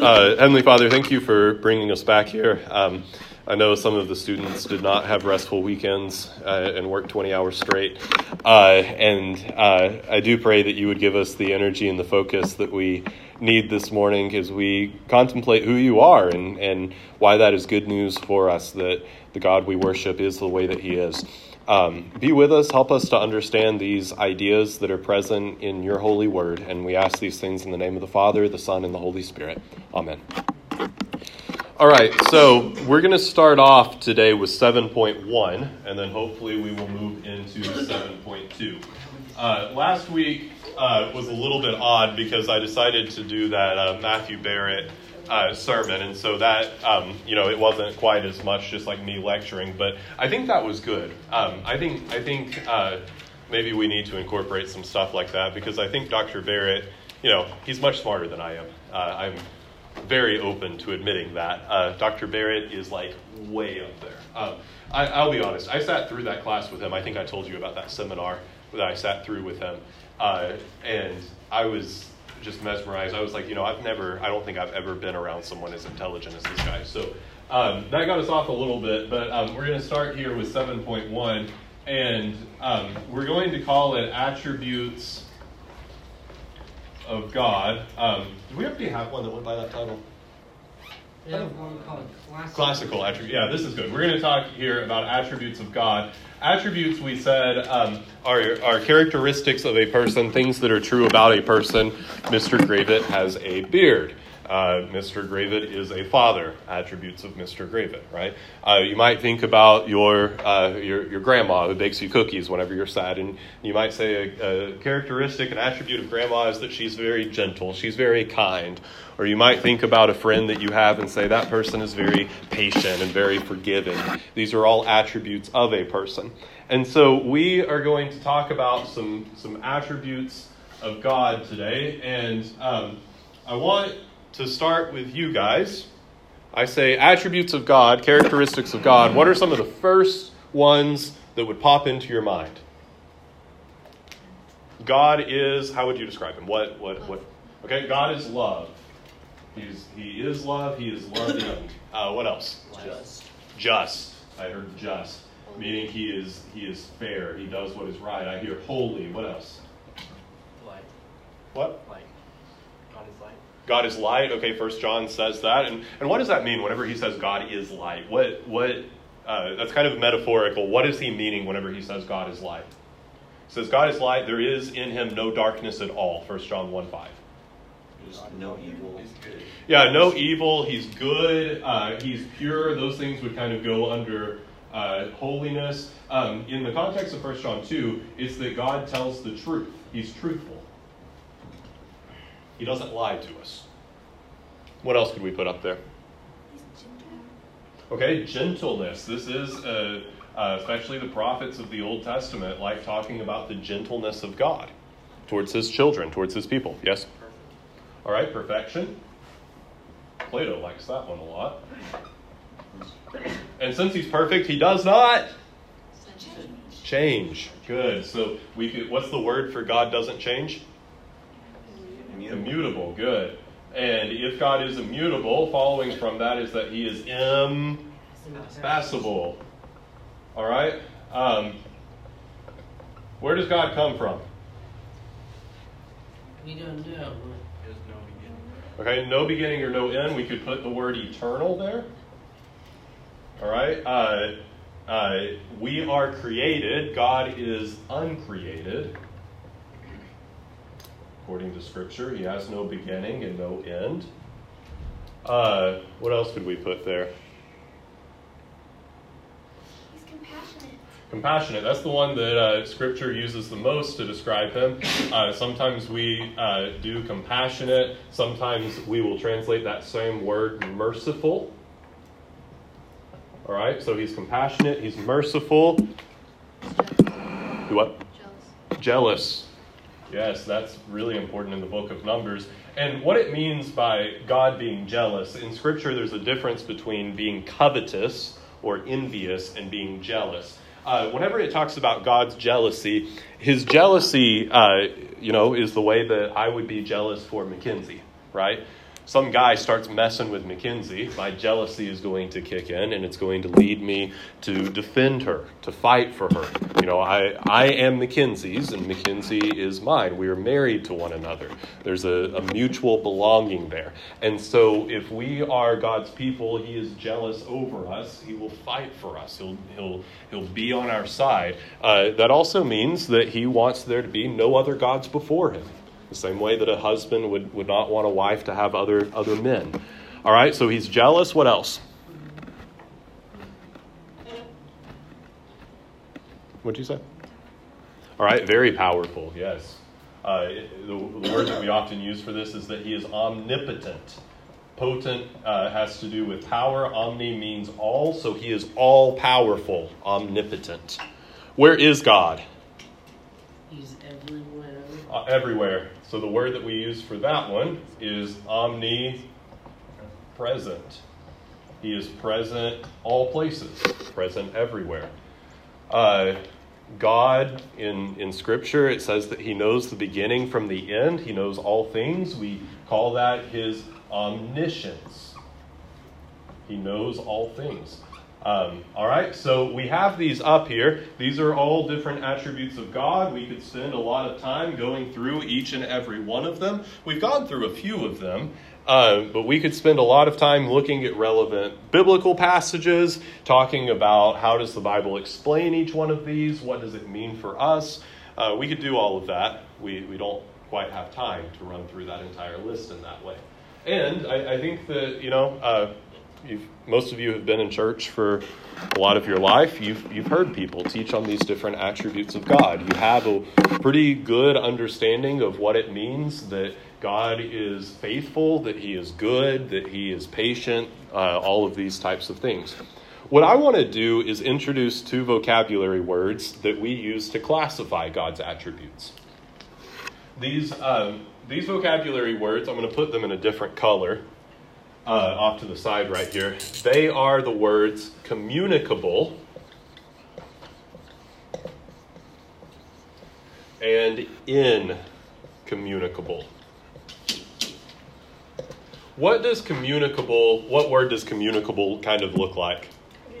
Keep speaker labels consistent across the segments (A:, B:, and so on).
A: Uh, Heavenly Father, thank you for bringing us back here. Um, I know some of the students did not have restful weekends uh, and worked 20 hours straight. Uh, and uh, I do pray that you would give us the energy and the focus that we need this morning as we contemplate who you are and, and why that is good news for us, that the God we worship is the way that he is. Um, be with us, help us to understand these ideas that are present in your holy word. And we ask these things in the name of the Father, the Son, and the Holy Spirit. Amen. All right, so we're going to start off today with 7.1, and then hopefully we will move into 7.2. Uh, last week uh, was a little bit odd because I decided to do that uh, Matthew Barrett uh, sermon, and so that um, you know it wasn't quite as much just like me lecturing, but I think that was good. Um, I think I think uh, maybe we need to incorporate some stuff like that because I think Dr. Barrett, you know, he's much smarter than I am. Uh, I'm very open to admitting that. Uh, Dr. Barrett is like way up there. Um, I, will be honest. I sat through that class with him. I think I told you about that seminar that I sat through with him, uh, and I was just mesmerized. I was like, you know, I've never, I don't think I've ever been around someone as intelligent as this guy. So um, that got us off a little bit, but um, we're going to start here with 7.1, and um, we're going to call it attributes of God. Um, do we already have one that went by that title?
B: Classical.
A: Classical. Yeah, this is good. We're going to talk here about attributes of God. Attributes, we said, um, are, are characteristics of a person, things that are true about a person. Mr. Gravett has a beard. Uh, Mr. Gravett is a father. Attributes of Mr. Gravett, right? Uh, you might think about your, uh, your, your grandma who bakes you cookies whenever you're sad, and you might say a, a characteristic, an attribute of grandma is that she's very gentle, she's very kind. Or you might think about a friend that you have and say that person is very patient and very forgiving. These are all attributes of a person. And so we are going to talk about some, some attributes of God today. And um, I want to start with you guys. I say attributes of God, characteristics of God. What are some of the first ones that would pop into your mind? God is, how would you describe him? What, what, what? Okay, God is love. He's, he is love. He is loving. Uh, what else?
B: Just.
A: Just. I heard just, meaning he is he is fair. He does what is right. I hear holy. What else?
C: Light.
A: What?
C: Light. God is light.
A: God is light. Okay, First John says that. And and what does that mean? Whenever he says God is light, what what? Uh, that's kind of metaphorical. What is he meaning whenever he says God is light? He says God is light. There is in him no darkness at all. First John one five.
D: no evil.
A: Yeah, no evil. He's good. Uh, he's pure. Those things would kind of go under uh, holiness. Um, in the context of First John 2, it's that God tells the truth. He's truthful. He doesn't lie to us. What else could we put up there? Okay, gentleness. This is, uh, uh, especially the prophets of the Old Testament, like talking about the gentleness of God towards his children, towards his people. Yes? All right, perfection. Plato likes that one a lot. And since he's perfect, he does not change. Good. So we could, what's the word for God doesn't change?
D: Immutable.
A: Immutable. Good. And if God is immutable, following from that is that he is impassible. All right? Um, where does God come from?
B: We don't know.
C: There's no beginning.
A: Okay, no beginning or no end. We could put the word eternal there. All right. Uh, uh, we are created. God is uncreated. According to Scripture, He has no beginning and no end. Uh, what else could we put there?
E: He's compassionate.
A: Compassionate. That's the one that uh, Scripture uses the most to describe him. Uh, sometimes we uh, do compassionate. Sometimes we will translate that same word merciful. All right, so he's compassionate, he's merciful. Do what?
E: Jealous.
A: Jealous. Yes, that's really important in the book of Numbers. And what it means by God being jealous, in Scripture, there's a difference between being covetous or envious and being jealous. Uh, whenever it talks about God's jealousy, his jealousy, uh, you know, is the way that I would be jealous for Mackenzie, right? Some guy starts messing with Mackenzie, my jealousy is going to kick in and it's going to lead me to defend her, to fight for her. You know, I, I am Mackenzie's and Mackenzie is mine. We are married to one another. There's a, a mutual belonging there. And so if we are God's people, He is jealous over us. He will fight for us. He'll, he'll, he'll be on our side. Uh, that also means that He wants there to be no other gods before Him. The same way that a husband would, would not want a wife to have other, other men. All right, so he's jealous. What else? What'd you say? All right, very powerful, yes. Uh, the, the word that we often use for this is that he is omnipotent. Potent uh, has to do with power. Omni means all, so he is all powerful, omnipotent. Where is God?
B: He's everywhere.
A: Uh, everywhere. So the word that we use for that one is omnipresent. He is present all places, present everywhere. Uh, God in, in Scripture, it says that He knows the beginning from the end. He knows all things. We call that His omniscience. He knows all things. Um, all right, so we have these up here. These are all different attributes of God. We could spend a lot of time going through each and every one of them. We've gone through a few of them, uh, but we could spend a lot of time looking at relevant biblical passages, talking about how does the Bible explain each one of these, what does it mean for us. Uh, we could do all of that. We, we don't quite have time to run through that entire list in that way. And I, I think that, you know, uh, You've, most of you have been in church for a lot of your life. You've, you've heard people teach on these different attributes of God. You have a pretty good understanding of what it means that God is faithful, that He is good, that He is patient, uh, all of these types of things. What I want to do is introduce two vocabulary words that we use to classify God's attributes. These, um, these vocabulary words, I'm going to put them in a different color uh, off to the side right here. They are the words communicable and incommunicable. What does communicable, what word does communicable kind of look like?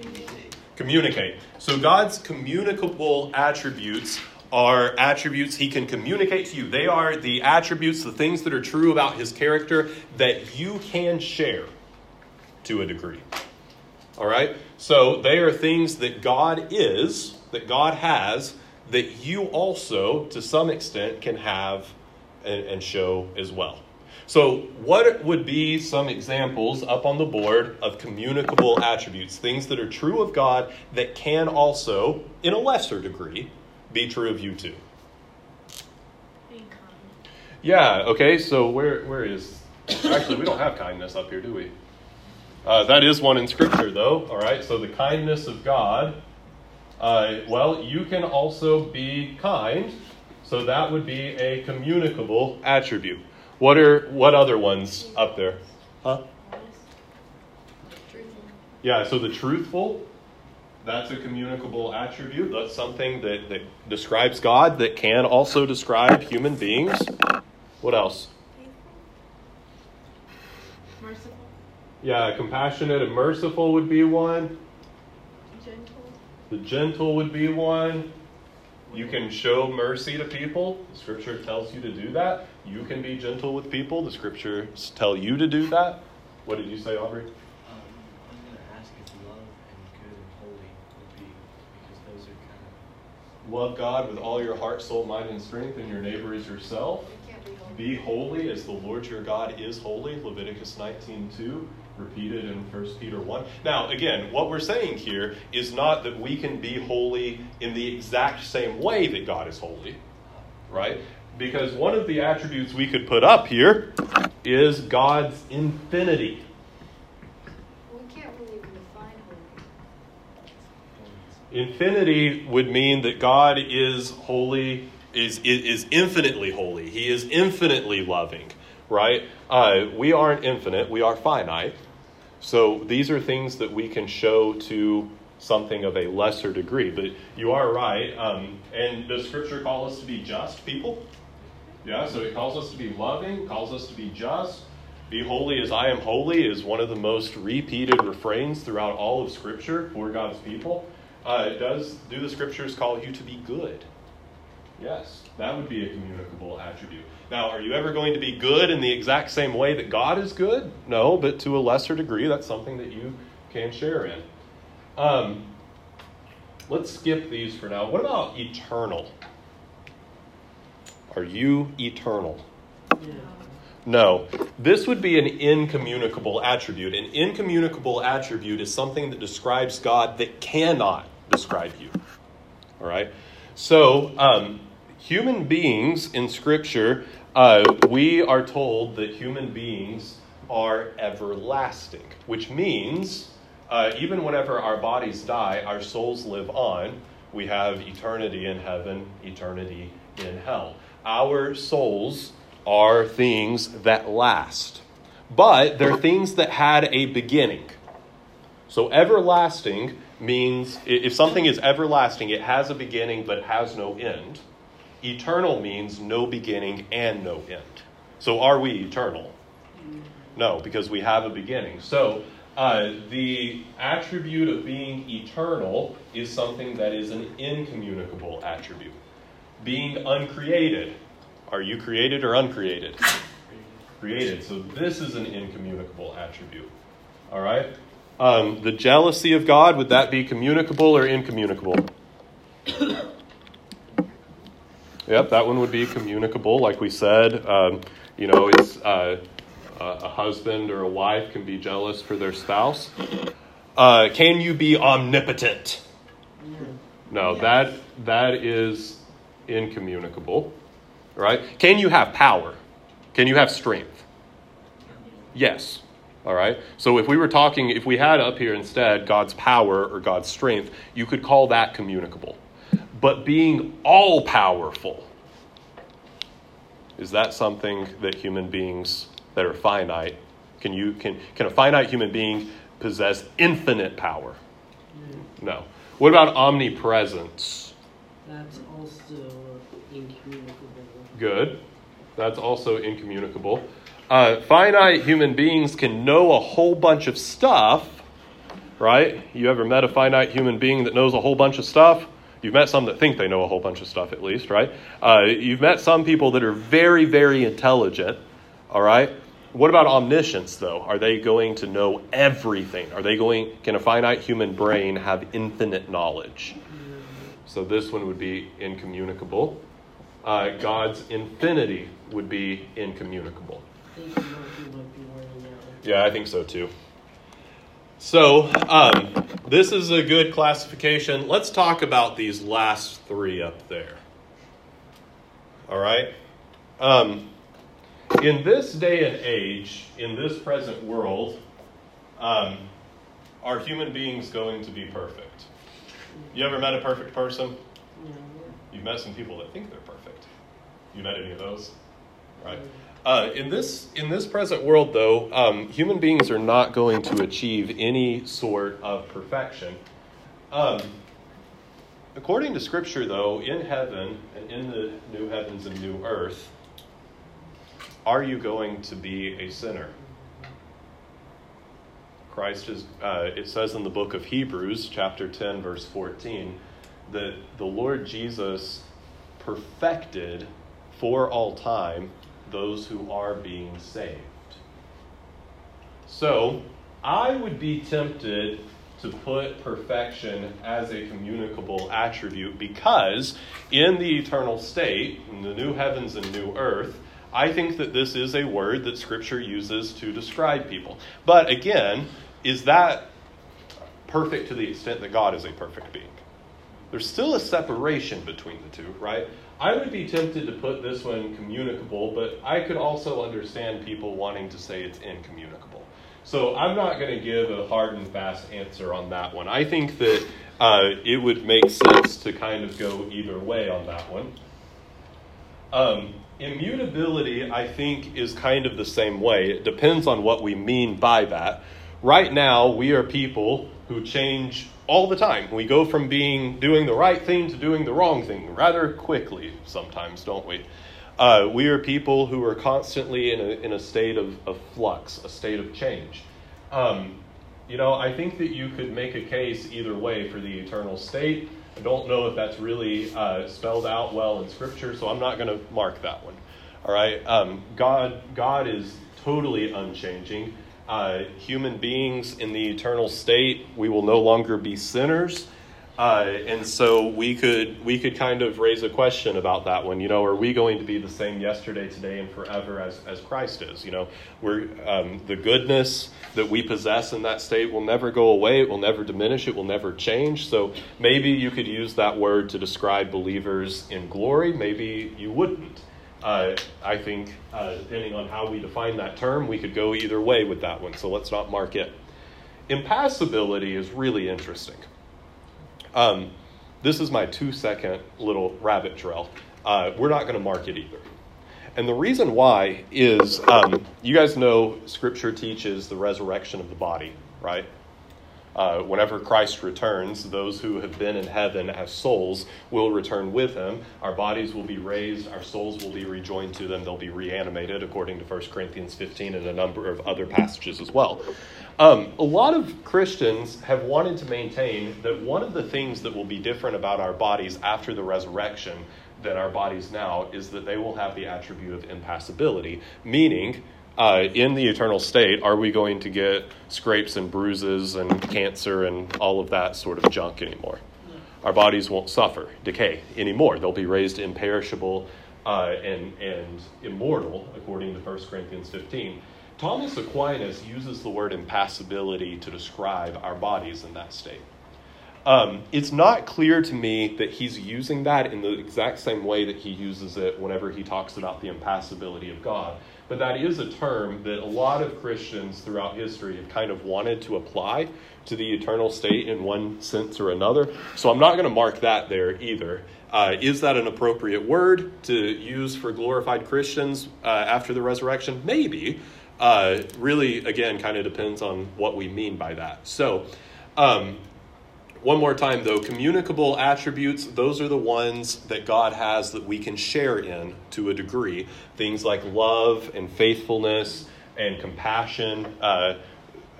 A: Communicate. Communicate. So God's communicable attributes are attributes he can communicate to you. They are the attributes, the things that are true about his character that you can share to a degree. All right? So they are things that God is, that God has, that you also, to some extent, can have and, and show as well. So, what would be some examples up on the board of communicable attributes? Things that are true of God that can also, in a lesser degree, be true of you too. Yeah, okay, so where where is actually we don't have kindness up here, do we? Uh, that is one in scripture though, all right? So the kindness of God. Uh, well, you can also be kind, so that would be a communicable attribute. What are what other ones up there? Huh? Yeah, so the truthful, that's a communicable attribute. That's something that, that describes God that can also describe human beings. What else?
E: Merciful.
A: Yeah, compassionate and merciful would be one.
E: Gentle.
A: The gentle would be one. You can show mercy to people. The scripture tells you to do that. You can be gentle with people. The scriptures tell you to do that. What did you say, Aubrey?
C: Um, I was gonna ask if love and good and holy would be because those are kind of
A: Love God with all your heart, soul, mind, and strength, and your neighbor as yourself.
E: Be holy.
A: As the Lord your God is holy. Leviticus 19:2, repeated in 1 Peter 1. Now, again, what we're saying here is not that we can be holy in the exact same way that God is holy, right? Because one of the attributes we could put up here is God's infinity.
E: We can't really even define holy.
A: Infinity would mean that God is holy, is, is, infinitely holy. He is infinitely loving, right? Uh, we aren't infinite, we are finite. So these are things that we can show to something of a lesser degree. But you are right. Um, and does Scripture call us to be just people? Yeah, so it calls us to be loving, calls us to be just. Be holy as I am holy is one of the most repeated refrains throughout all of Scripture for God's people. Uh, does do the Scriptures call you to be good? Yes, that would be a communicable attribute. Now, are you ever going to be good in the exact same way that God is good? No, but to a lesser degree, that's something that you can share in. Um, let's skip these for now. What about eternal? Are you eternal?
B: Yeah.
A: No. This would be an incommunicable attribute. An incommunicable attribute is something that describes God that cannot describe you. All right? So, um, human beings in Scripture, uh, we are told that human beings are everlasting, which means uh, even whenever our bodies die, our souls live on. We have eternity in heaven, eternity in hell. Our souls are things that last, but they're things that had a beginning. So, everlasting means if something is everlasting, it has a beginning but has no end. Eternal means no beginning and no end. So, are we eternal? No, because we have a beginning. So, uh, the attribute of being eternal is something that is an incommunicable attribute. Being uncreated. Are you created or uncreated? Created. So, this is an incommunicable attribute. All right? Um, the jealousy of God, would that be communicable or incommunicable? yep, that one would be communicable, like we said. Um, you know, it's uh, a husband or a wife can be jealous for their spouse. Uh, can you be omnipotent? No, that that is incommunicable. Right? Can you have power? Can you have strength? Yes. All right. So if we were talking, if we had up here instead God's power or God's strength, you could call that communicable. But being all powerful, is that something that human beings that are finite can you can can a finite human being possess infinite power? Mm. No. What about omnipresence?
B: That's also.
A: Good. That's also incommunicable. Uh, finite human beings can know a whole bunch of stuff, right? You ever met a finite human being that knows a whole bunch of stuff? You've met some that think they know a whole bunch of stuff, at least, right? Uh, you've met some people that are very, very intelligent, all right? What about omniscience, though? Are they going to know everything? Are they going? Can a finite human brain have infinite knowledge? So this one would be incommunicable. Uh, God's infinity would be incommunicable.
B: I think you might be, might be wearing out.
A: Yeah, I think so too. So, um, this is a good classification. Let's talk about these last three up there. All right? Um, in this day and age, in this present world, um, are human beings going to be perfect? You ever met a perfect person? You've met some people that think they're perfect. You met any of those? Right. Uh, in this in this present world, though, um, human beings are not going to achieve any sort of perfection. Um, according to Scripture, though, in heaven and in the new heavens and new earth, are you going to be a sinner? Christ is. Uh, it says in the book of Hebrews, chapter ten, verse fourteen, that the Lord Jesus perfected for all time those who are being saved. So, I would be tempted to put perfection as a communicable attribute because in the eternal state, in the new heavens and new earth, I think that this is a word that Scripture uses to describe people. But again, is that perfect to the extent that God is a perfect being? There's still a separation between the two, right? I would be tempted to put this one communicable, but I could also understand people wanting to say it's incommunicable. So I'm not going to give a hard and fast answer on that one. I think that uh, it would make sense to kind of go either way on that one. Um, immutability, I think, is kind of the same way. It depends on what we mean by that. Right now, we are people who change all the time. We go from being doing the right thing to doing the wrong thing rather quickly sometimes, don't we? Uh, we are people who are constantly in a, in a state of, of flux, a state of change. Um, you know, I think that you could make a case either way for the eternal state. I don't know if that's really uh, spelled out well in Scripture, so I'm not going to mark that one. All right, um, God, God is totally unchanging. Uh, human beings in the eternal state, we will no longer be sinners. Uh, and so we could we could kind of raise a question about that one. You know, are we going to be the same yesterday, today, and forever as, as Christ is? You know, we're um, the goodness that we possess in that state will never go away. It will never diminish. It will never change. So maybe you could use that word to describe believers in glory. Maybe you wouldn't. Uh, I think uh, depending on how we define that term, we could go either way with that one. So let's not mark it. Impassibility is really interesting. Um, this is my two second little rabbit trail. Uh, we're not going to mark it either. And the reason why is um, you guys know Scripture teaches the resurrection of the body, right? Uh, whenever Christ returns, those who have been in heaven as souls will return with him. Our bodies will be raised, our souls will be rejoined to them, they'll be reanimated, according to 1 Corinthians 15 and a number of other passages as well. Um, a lot of Christians have wanted to maintain that one of the things that will be different about our bodies after the resurrection than our bodies now is that they will have the attribute of impassibility, meaning, uh, in the eternal state, are we going to get scrapes and bruises and cancer and all of that sort of junk anymore? Our bodies won't suffer decay anymore. They'll be raised imperishable uh, and, and immortal, according to 1 Corinthians 15. Thomas Aquinas uses the word impassibility to describe our bodies in that state. Um, it's not clear to me that he's using that in the exact same way that he uses it whenever he talks about the impassibility of God. But that is a term that a lot of Christians throughout history have kind of wanted to apply to the eternal state in one sense or another. So I'm not going to mark that there either. Uh, is that an appropriate word to use for glorified Christians uh, after the resurrection? Maybe. Uh, really, again, kind of depends on what we mean by that. So, um, one more time though, communicable attributes, those are the ones that God has that we can share in to a degree. Things like love and faithfulness and compassion, uh,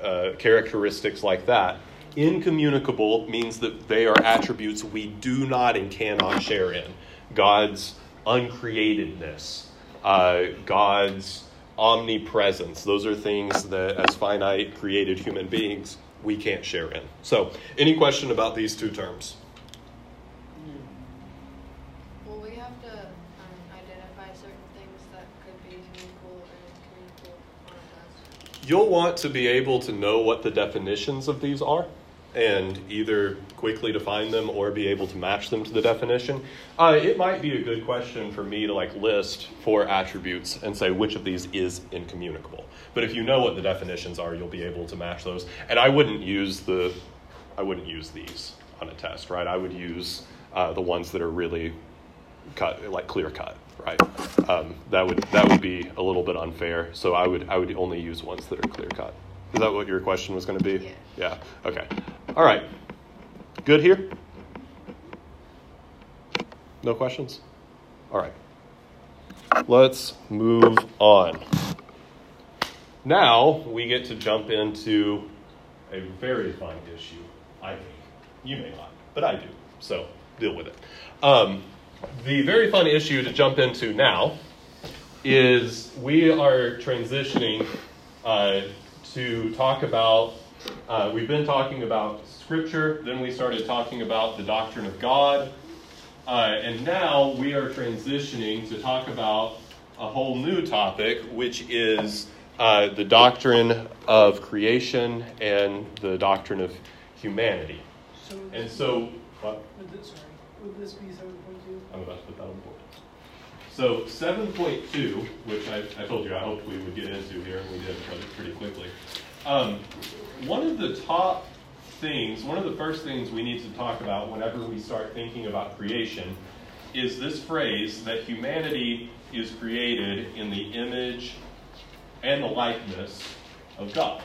A: uh, characteristics like that. Incommunicable means that they are attributes we do not and cannot share in. God's uncreatedness, uh, God's omnipresence, those are things that, as finite created human beings, we can't share in. So, any question about these two terms?
E: Well, we have to um, identify certain things that could be communicable or incommunicable on a test.
A: You'll want to be able to know what the definitions of these are and either quickly define them or be able to match them to the definition. Uh, it might be a good question for me to like list four attributes and say which of these is incommunicable. But if you know what the definitions are, you'll be able to match those. And I wouldn't use the, I wouldn't use these on a test, right? I would use uh, the ones that are really cut, like clear cut, right? Um, that would that would be a little bit unfair. So I would I would only use ones that are clear cut. Is that what your question was going to be?
E: Yeah.
A: Yeah. Okay. All right. Good here? No questions? All right. Let's move on. Now we get to jump into a very fun issue, I think. You may not, but I do. So deal with it. Um, the very fun issue to jump into now is we are transitioning uh, to talk about, uh, we've been talking about Scripture, then we started talking about the doctrine of God, uh, and now we are transitioning to talk about a whole new topic, which is uh, the doctrine of creation and the doctrine of humanity.
B: So
A: And so, what?
B: Would this, sorry, would this be seven point two?
A: I'm about to put that on the board. So 7.2, which I, I told you I hoped we would get into here, and we did pretty, quickly. Um, one of the top things, one of the first things we need to talk about whenever we start thinking about creation is this phrase that humanity is created in the image and the likeness of God.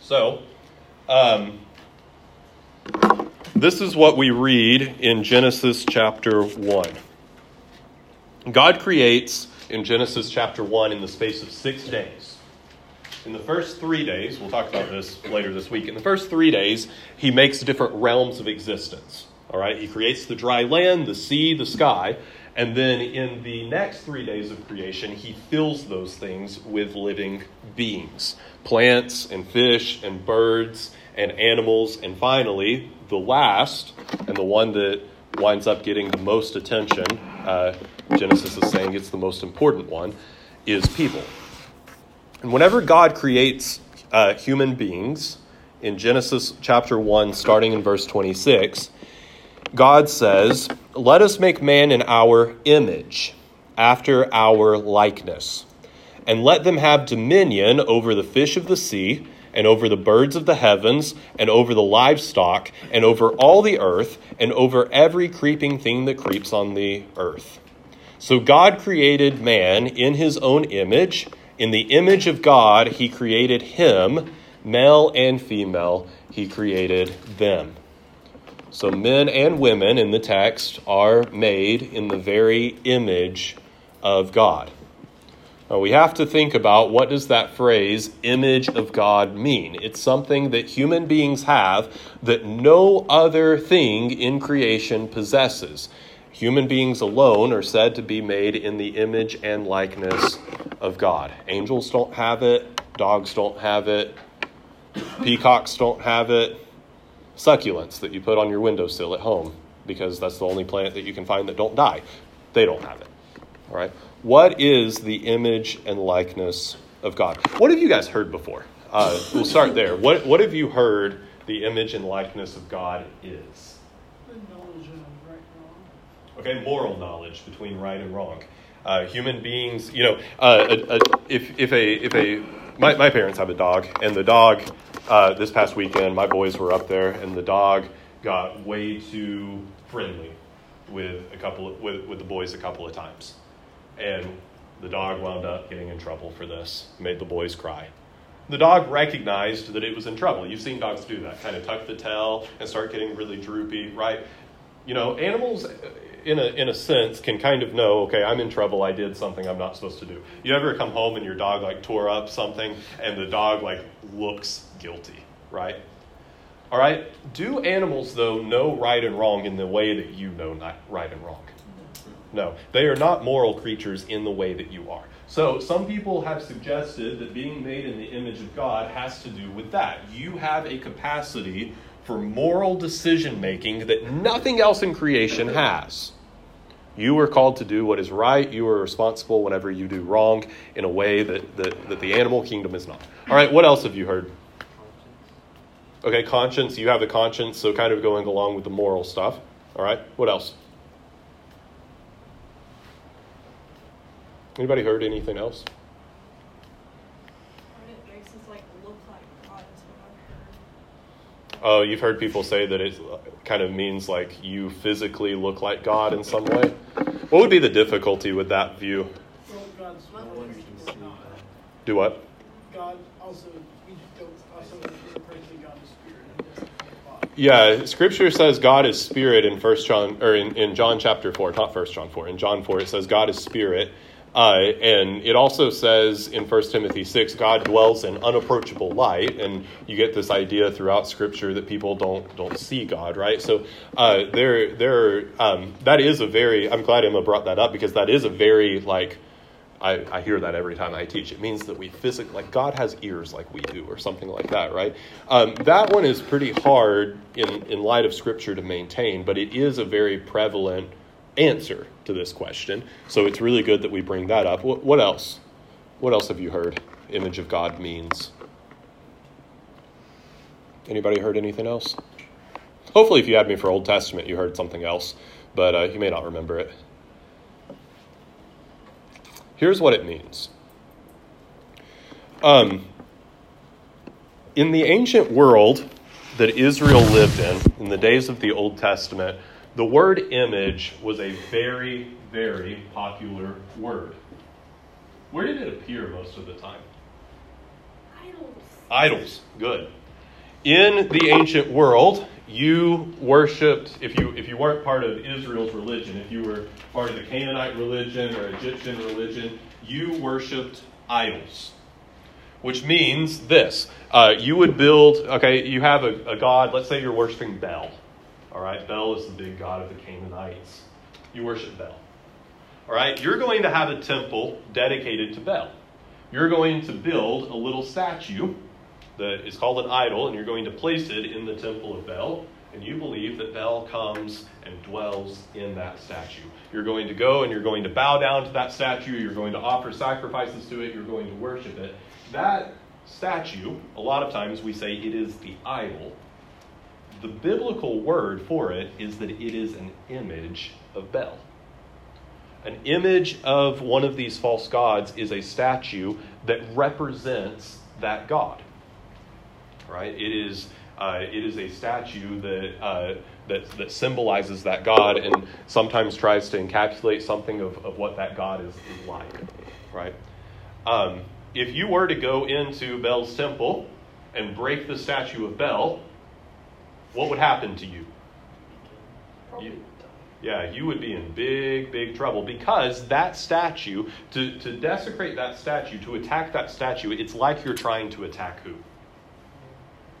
A: So, um, this is what we read in Genesis chapter 1. God creates in Genesis chapter 1 in the space of six days. In the first three days, we'll talk about this later this week. In the first three days, he makes different realms of existence. All right, he creates the dry land, the sea, the sky, and then in the next three days of creation, he fills those things with living beings plants and fish and birds and animals. And finally, the last, and the one that winds up getting the most attention, uh, Genesis is saying it's the most important one, is people. And whenever God creates uh, human beings, in Genesis chapter 1, starting in verse 26, God says, Let us make man in our image, after our likeness, and let them have dominion over the fish of the sea, and over the birds of the heavens, and over the livestock, and over all the earth, and over every creeping thing that creeps on the earth. So God created man in his own image. In the image of God, he created him, male and female, he created them. So, men and women in the text are made in the very image of God. Now, we have to think about what does that phrase image of God mean? It's something that human beings have that no other thing in creation possesses. Human beings alone are said to be made in the image and likeness of God. Angels don't have it, dogs don't have it, peacocks don't have it, succulents that you put on your windowsill at home because that's the only plant that you can find that don't die. They don't have it. All right. What is the image and likeness of God? What have you guys heard before? Uh, we'll start there. What What have you heard the image and likeness of God is?
B: The knowledge of right and wrong.
A: Okay, moral knowledge between right and wrong. Uh, human beings, you know, uh, a, a, if if a if a my, my parents have a dog, and the dog uh, this past weekend, my boys were up there, and the dog got way too friendly with a couple of, with with the boys a couple of times, and the dog wound up getting in trouble for this. Made the boys cry. The dog recognized that it was in trouble. You've seen dogs do that, kind of tuck the tail and start getting really droopy, right? You know, animals, uh, in a, in a sense, can kind of know, okay, I'm in trouble. I did something I'm not supposed to do. You ever come home and your dog like tore up something and the dog like looks guilty, right? All right. Do animals though know right and wrong in the way that you know right and wrong? No, they are not moral creatures in the way that you are. So, some people have suggested that being made in the image of God has to do with that. You have a capacity for moral decision making that nothing else in creation has. You are called to do what is right. You are responsible whenever you do wrong in a way that, that, that the animal kingdom is not. All right, what else have you heard? Okay, conscience. You have a conscience, so kind of going along with the moral stuff. All right, what else? Anybody heard anything else?
F: And it makes us like look like God is what I've heard.
A: Oh, you've heard people say that it kind of means like you physically look like God in some way. What would be the difficulty with that view?
B: Well, God's
C: No
B: word
C: one
B: is
C: can see
B: not.
A: Do what?
B: God also, we don't also refer to God as spirit and doesn't have a body.
A: Yeah, Scripture says God is spirit in First John or in, in John chapter four, not First John four. In John four, it says God is spirit, uh, and it also says in First Timothy six, God dwells in unapproachable light, and you get this idea throughout Scripture that people don't don't see God, right? So uh, there there um, that is a very. I'm glad Emma brought that up because that is a very like. I, I hear that every time I teach. It means that we physically, like God has ears like we do, or something like that, right? Um, that one is pretty hard in, in light of Scripture to maintain, but it is a very prevalent answer to this question. So it's really good that we bring that up. What, what else? What else have you heard? Image of God means. Anybody heard anything else? Hopefully, if you had me for Old Testament, you heard something else, but uh, you may not remember it. Here's what it means. Um, in the ancient world that Israel lived in, in the days of the Old Testament, the word image was a very, very popular word. Where did it appear most of the time?
F: Idols.
A: Idols. Good. In the ancient world, you worshipped if you if you weren't part of Israel's religion, if you were part of the Canaanite religion or Egyptian religion, you worshipped idols. Which means this: uh, you would build. Okay, you have a, a god. Let's say you're worshiping Bel. All right, Bel is the big god of the Canaanites. You worship Bel. All right, you're going to have a temple dedicated to Bel. You're going to build a little statue that is called an idol, and you're going to place it in the temple of Bel. And you believe that Bel comes and dwells in that statue. You're going to go and you're going to bow down to that statue. You're going to offer sacrifices to it. You're going to worship it. That statue, a lot of times we say it is the idol. The biblical word for it is that it is an image of Bel. An image of one of these false gods is a statue that represents that god right? It is, uh, it is a statue that, uh, that, that symbolizes that God and sometimes tries to encapsulate something of, of what that God is, like, right? Um, if you were to go into Bel's temple and break the statue of Bel, what would happen to you? you yeah, you would be in big, big trouble because that statue, to, to desecrate that statue, to attack that statue, it's like you're trying to attack who?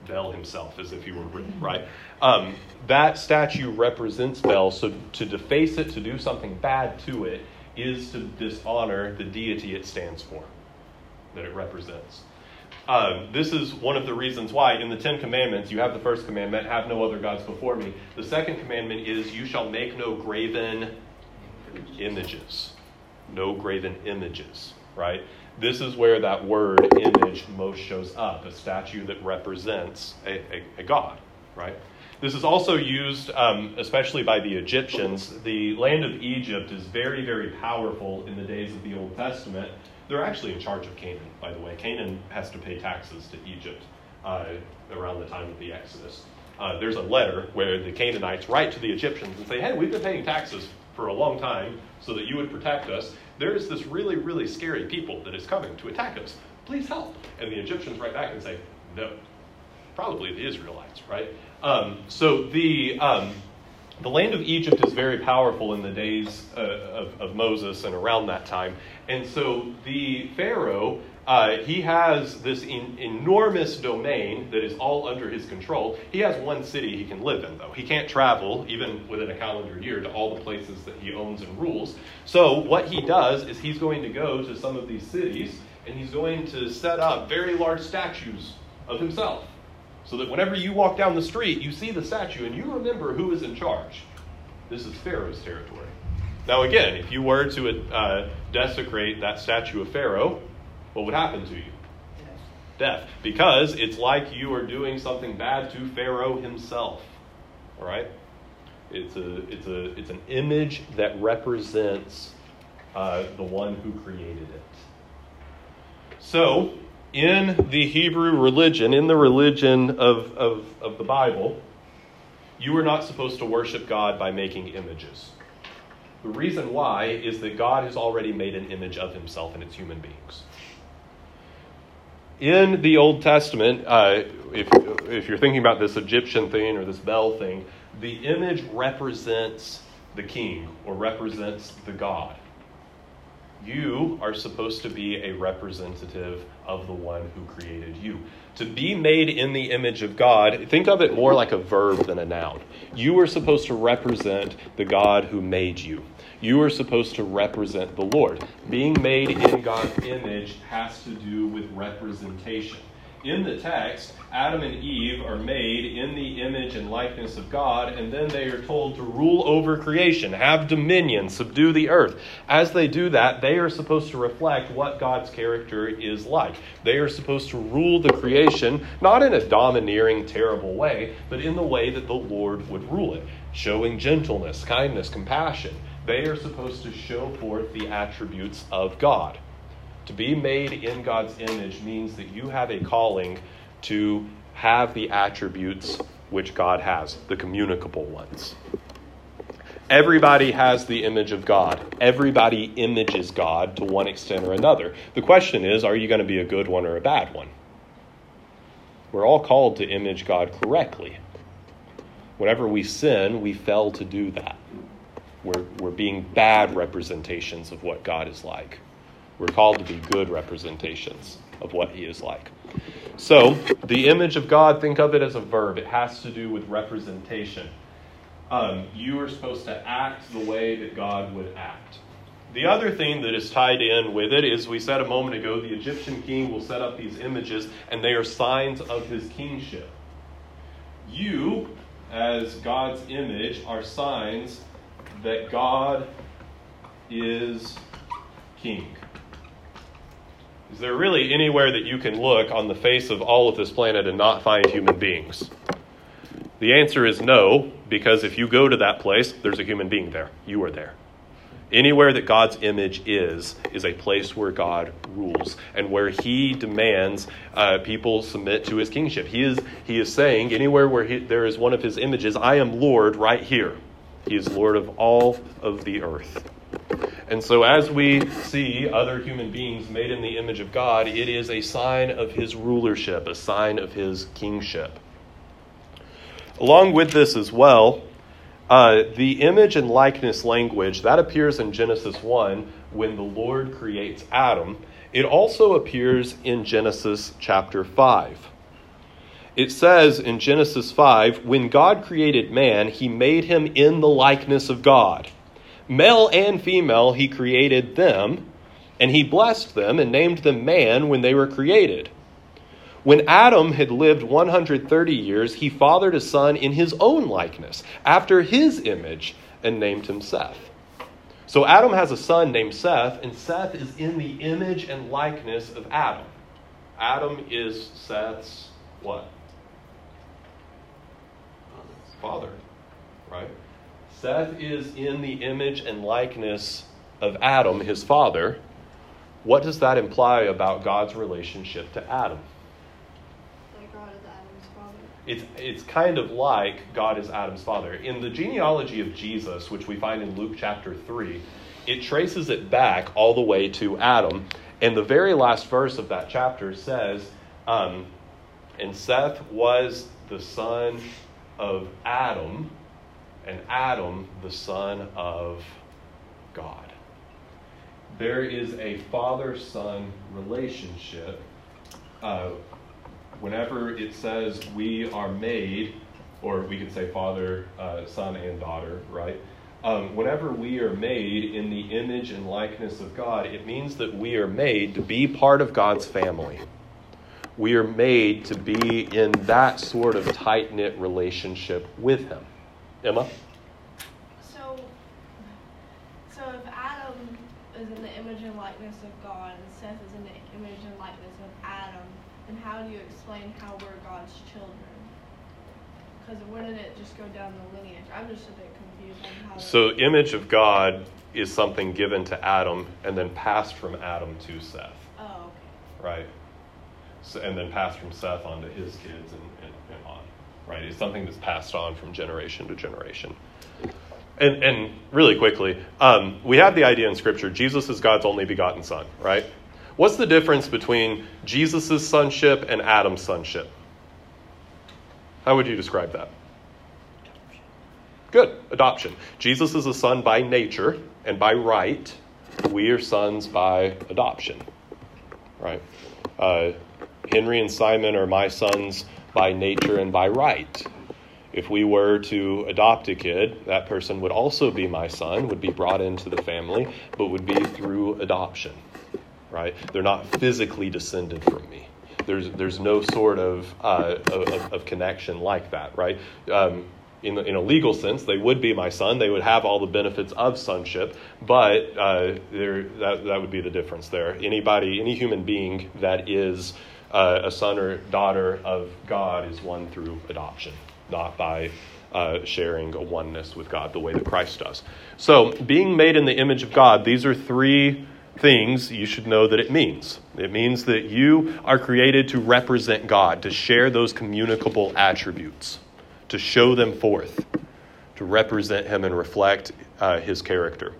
A: Bel himself, as if he were written, right? Um, that statue represents Bel, so to deface it, to do something bad to it, is to dishonor the deity it stands for, that it represents. Um, this is one of the reasons why in the Ten Commandments you have the first commandment, have no other gods before me. The second commandment is, you shall make no graven images. No graven images, right? This is where that word image most shows up a statue that represents a, a, a god, right? This is also used, um, especially by the Egyptians. The land of Egypt is very, very powerful in the days of the Old Testament. They're actually in charge of Canaan, by the way. Canaan has to pay taxes to Egypt uh, around the time of the Exodus. Uh, there's a letter where the Canaanites write to the Egyptians and say, hey, we've been paying taxes for a long time so that you would protect us. There is this really, really scary people that is coming to attack us. Please help. And the Egyptians write back and say, no. Probably the Israelites, right? Um, so the, um, the land of Egypt is very powerful in the days uh, of, of Moses and around that time. And so the Pharaoh uh, he has this in, enormous domain that is all under his control. He has one city he can live in, though. He can't travel, even within a calendar year, to all the places that he owns and rules. So, what he does is he's going to go to some of these cities and he's going to set up very large statues of himself. So that whenever you walk down the street, you see the statue and you remember who is in charge. This is Pharaoh's territory. Now, again, if you were to uh, desecrate that statue of Pharaoh, what would happen to you? Death. Because it's like you are doing something bad to Pharaoh himself. All right? It's, a, it's, a, it's an image that represents uh, the one who created it. So, in the Hebrew religion, in the religion of, of, of the Bible, you are not supposed to worship God by making images. The reason why is that God has already made an image of himself and its human beings in the Old Testament, uh, if, if you're thinking about this Egyptian thing or this Bel thing, the image represents the king or represents the God. You are supposed to be a representative of the one who created you. To be made in the image of God, think of it more like a verb than a noun. You are supposed to represent the God who made you. You are supposed to represent the Lord. Being made in God's image has to do with representation. In the text, Adam and Eve are made in the image and likeness of God, and then they are told to rule over creation, have dominion, subdue the earth. As they do that, they are supposed to reflect what God's character is like. They are supposed to rule the creation, not in a domineering, terrible way, but in the way that the Lord would rule it, showing gentleness, kindness, compassion they are supposed to show forth the attributes of God. To be made in God's image means that you have a calling to have the attributes which God has, the communicable ones. Everybody has the image of God. Everybody images God to one extent or another. The question is are you going to be a good one or a bad one? We're all called to image God correctly. Whenever we sin, we fail to do that. We're, we're being bad representations of what God is like. We're called to be good representations of what He is like. So, the image of God, think of it as a verb. It has to do with representation. Um, you are supposed to act the way that God would act. The other thing that is tied in with it is we said a moment ago the Egyptian king will set up these images, and they are signs of his kingship. You, as God's image, are signs that God is king. Is there really anywhere that you can look on the face of all of this planet and not find human beings? The answer is no, because if you go to that place, there's a human being there. You are there. Anywhere that God's image is, is a place where God rules and where He demands uh, people submit to His kingship. He is, he is saying, anywhere where he, there is one of His images, I am Lord right here. He is Lord of all of the earth. And so, as we see other human beings made in the image of God, it is a sign of His rulership, a sign of His kingship. Along with this as well, uh, the image and likeness language that appears in Genesis 1 when the Lord creates Adam. It also appears in Genesis chapter 5. It says in Genesis 5 when God created man, he made him in the likeness of God. Male and female, he created them, and he blessed them and named them man when they were created. When Adam had lived 130 years, he fathered a son in his own likeness, after his image, and named him Seth. So Adam has a son named Seth, and Seth is in the image and likeness of Adam. Adam is Seth's what? Father, right? Seth is in the image and likeness of Adam, his father. What does that imply about God's relationship to Adam?
E: Like God is Adam's father.
A: It's, it's kind of like God is Adam's father. In the genealogy of Jesus, which we find in Luke chapter 3, it traces it back all the way to Adam. And the very last verse of that chapter says, um, And Seth was the son of Adam, and Adam the son of God. There is a father son relationship. Uh, whenever it says we are made, or we could say father, uh, son, and daughter, right? Um, whenever we are made in the image and likeness of God, it means that we are made to be part of God's family. We are made to be in that sort of tight knit relationship with Him. Emma?
F: So, so if Adam is in the image and likeness of God, and Seth is in the image and likeness of Adam, then how do you explain how we're God's children? Because wouldn't it just go down the lineage? I'm just a bit confused on how.
A: So, image of God is something given to Adam and then passed from Adam to Seth,
F: Oh,
A: right? So, and then passed from Seth on to his kids and, and, right? It's something that's passed on from generation to generation. And, and really quickly, um, we have the idea in Scripture Jesus is God's only begotten Son, right? What's the difference between Jesus' sonship and Adam's sonship? How would you describe that? Good, adoption. Jesus is a son by nature and by right. We are sons by adoption, right? Uh, Henry and Simon are my sons by nature and by right. If we were to adopt a kid, that person would also be my son, would be brought into the family, but would be through adoption, right? They're not physically descended from me. There's, there's no sort of, uh, of, of connection like that, right? Um, in, in a legal sense, they would be my son. They would have all the benefits of sonship, but uh, there, that, that would be the difference there. Anybody, any human being that is uh, a son or daughter of God is one through adoption, not by uh, sharing a oneness with God the way that Christ does. So, being made in the image of God, these are three things you should know that it means. It means that you are created to represent God, to share those communicable attributes, to show them forth, to represent Him and reflect uh, His character.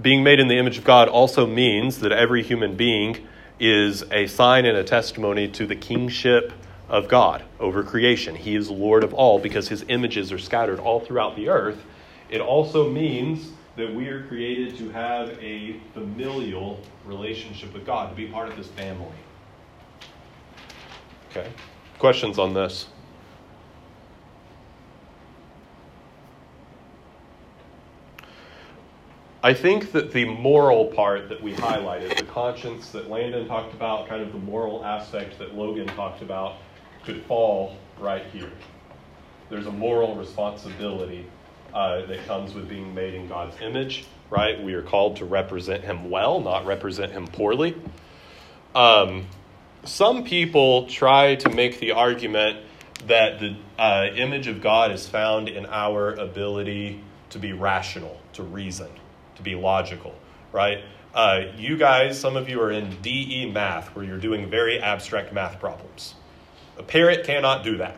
A: Being made in the image of God also means that every human being is a sign and a testimony to the kingship of God over creation. He is Lord of all because his images are scattered all throughout the earth. It also means that we are created to have a familial relationship with God, to be part of this family. Okay. Questions on this? I think that the moral part that we highlighted, the conscience that Landon talked about, kind of the moral aspect that Logan talked about, could fall right here. There's a moral responsibility uh, that comes with being made in God's image, right? We are called to represent Him well, not represent Him poorly. Um, some people try to make the argument that the uh, image of God is found in our ability to be rational, to reason to be logical, right? Uh, you guys, some of you are in DE math where you're doing very abstract math problems. A parrot cannot do that,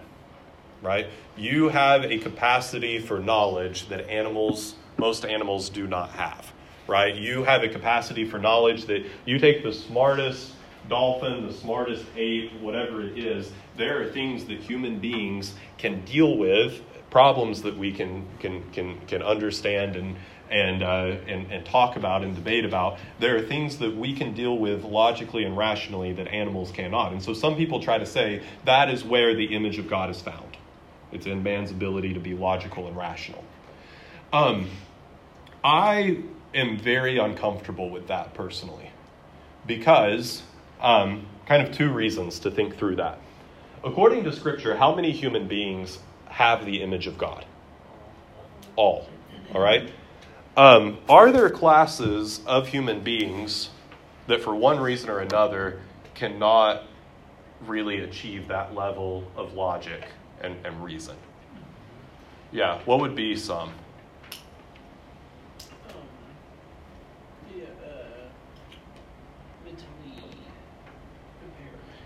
A: right? You have a capacity for knowledge that animals, most animals, do not have, right? You have a capacity for knowledge that you take the smartest dolphin, the smartest ape, whatever it is, there are things that human beings can deal with, problems that we can, can, can, can understand and, and, uh, and, and talk about and debate about, there are things that we can deal with logically and rationally that animals cannot. And so some people try to say that is where the image of God is found. It's in man's ability to be logical and rational. Um, I am very uncomfortable with that personally because um, kind of two reasons to think through that. According to Scripture, how many human beings have the image of God? All. All right? Um, are there classes of human beings that, for one reason or another, cannot really achieve that level of logic and, and reason? Yeah, what would be some?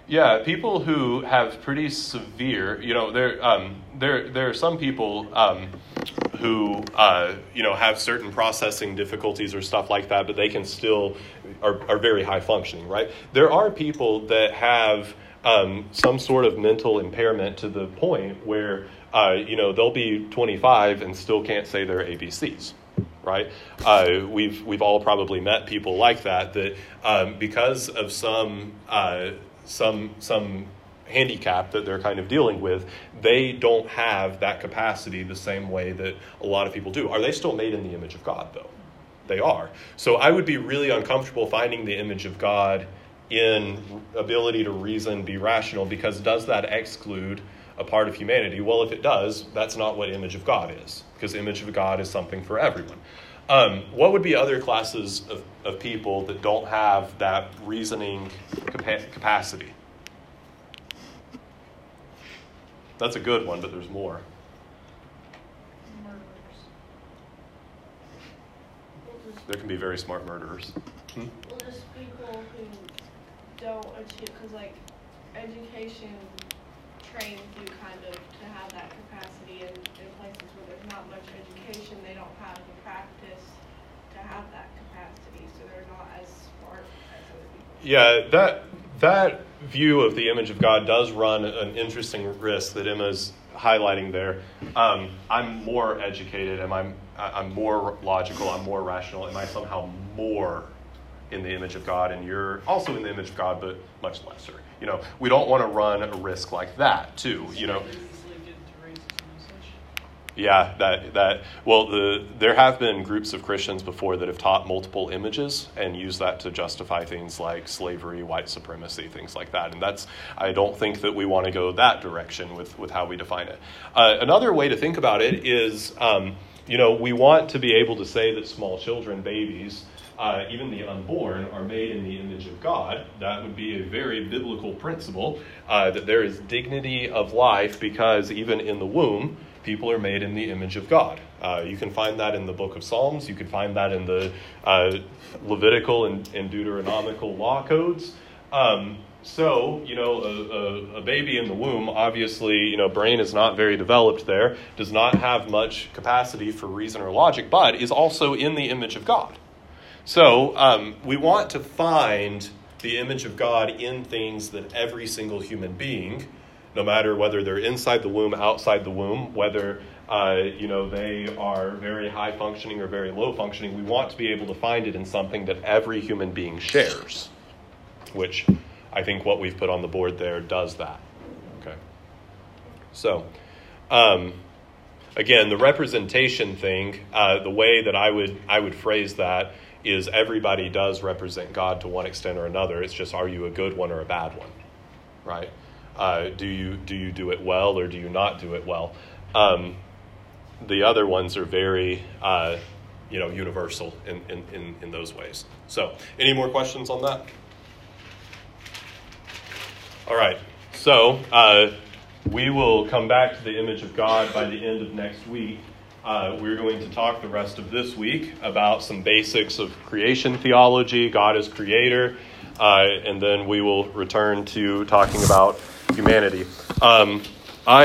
B: Yeah,
A: people who have pretty severe, you know, there, um, there, there are some people um, who, uh, you know, have certain processing difficulties or stuff like that, but they can still are, are very high functioning, right? There are people that have um, some sort of mental impairment to the point where, uh, you know, they'll be 25 and still can't say their ABCs right? Uh, we've we've all probably met people like that that um, because of some uh, some some handicap that they're kind of dealing with, they don't have that capacity the same way that a lot of people do. Are they still made in the image of God though? They are. So I would be really uncomfortable finding the image of God in ability to reason, be rational, because does that exclude a part of humanity? Well, if it does, that's not what image of God is, because image of God is something for everyone. Um, what would be other classes of, of people that don't have that reasoning capa- capacity? That's a good one, but there's more.
E: Murderers.
A: There can be very smart murderers. Hmm?
F: well, just people who don't achieve, because like education trains you kind of to have that capacity in, in places where there's not much education, they don't have the practice to have that capacity, so they're not as smart as other people.
A: Yeah, that that view of the image of God does run an interesting risk that Emma's highlighting there. Um, I'm more educated, am I? I'm more logical. I'm more rational. Am I somehow more in the image of God? And you're also in the image of God, but much lesser. You know, we don't want to run a risk like that, too. You know,
B: Easily get into racism and such.
A: Yeah, that that well, the there have been groups of Christians before that have taught multiple images and used that to justify things like slavery, white supremacy, things like that. And that's I don't think that we want to go that direction with with how we define it. Uh, another way to think about it is, um, you know, we want to be able to say that small children, babies. Uh, even the unborn are made in the image of God. That would be a very biblical principle uh, that there is dignity of life because even in the womb, people are made in the image of God. Uh, you can find that in the book of Psalms. You can find that in the uh, Levitical and, and Deuteronomical law codes. Um, so, you know, a, a, a baby in the womb, obviously, you know, brain is not very developed there, does not have much capacity for reason or logic, but is also in the image of God. So, um, we want to find the image of God in things that every single human being no matter whether they're inside the womb, outside the womb, whether uh, you know they are very high functioning or very low functioning. We want to be able to find it in something that every human being shares, which I think what we've put on the board there does that. Okay. So, um, again, the representation thing, uh, the way that I would I would phrase that is everybody does represent God to one extent or another. It's just are you a good one or a bad one, right? Uh, do you do you do it well or do you not do it well? Um, the other ones are very uh, you know universal in, in, in, in those ways. So, any more questions on that? All right. So uh, we will come back to the image of God by the end of next week. Uh, we're going to talk the rest of this week about some basics of creation theology, God as creator, uh, and then we will return to talking about humanity. Um, I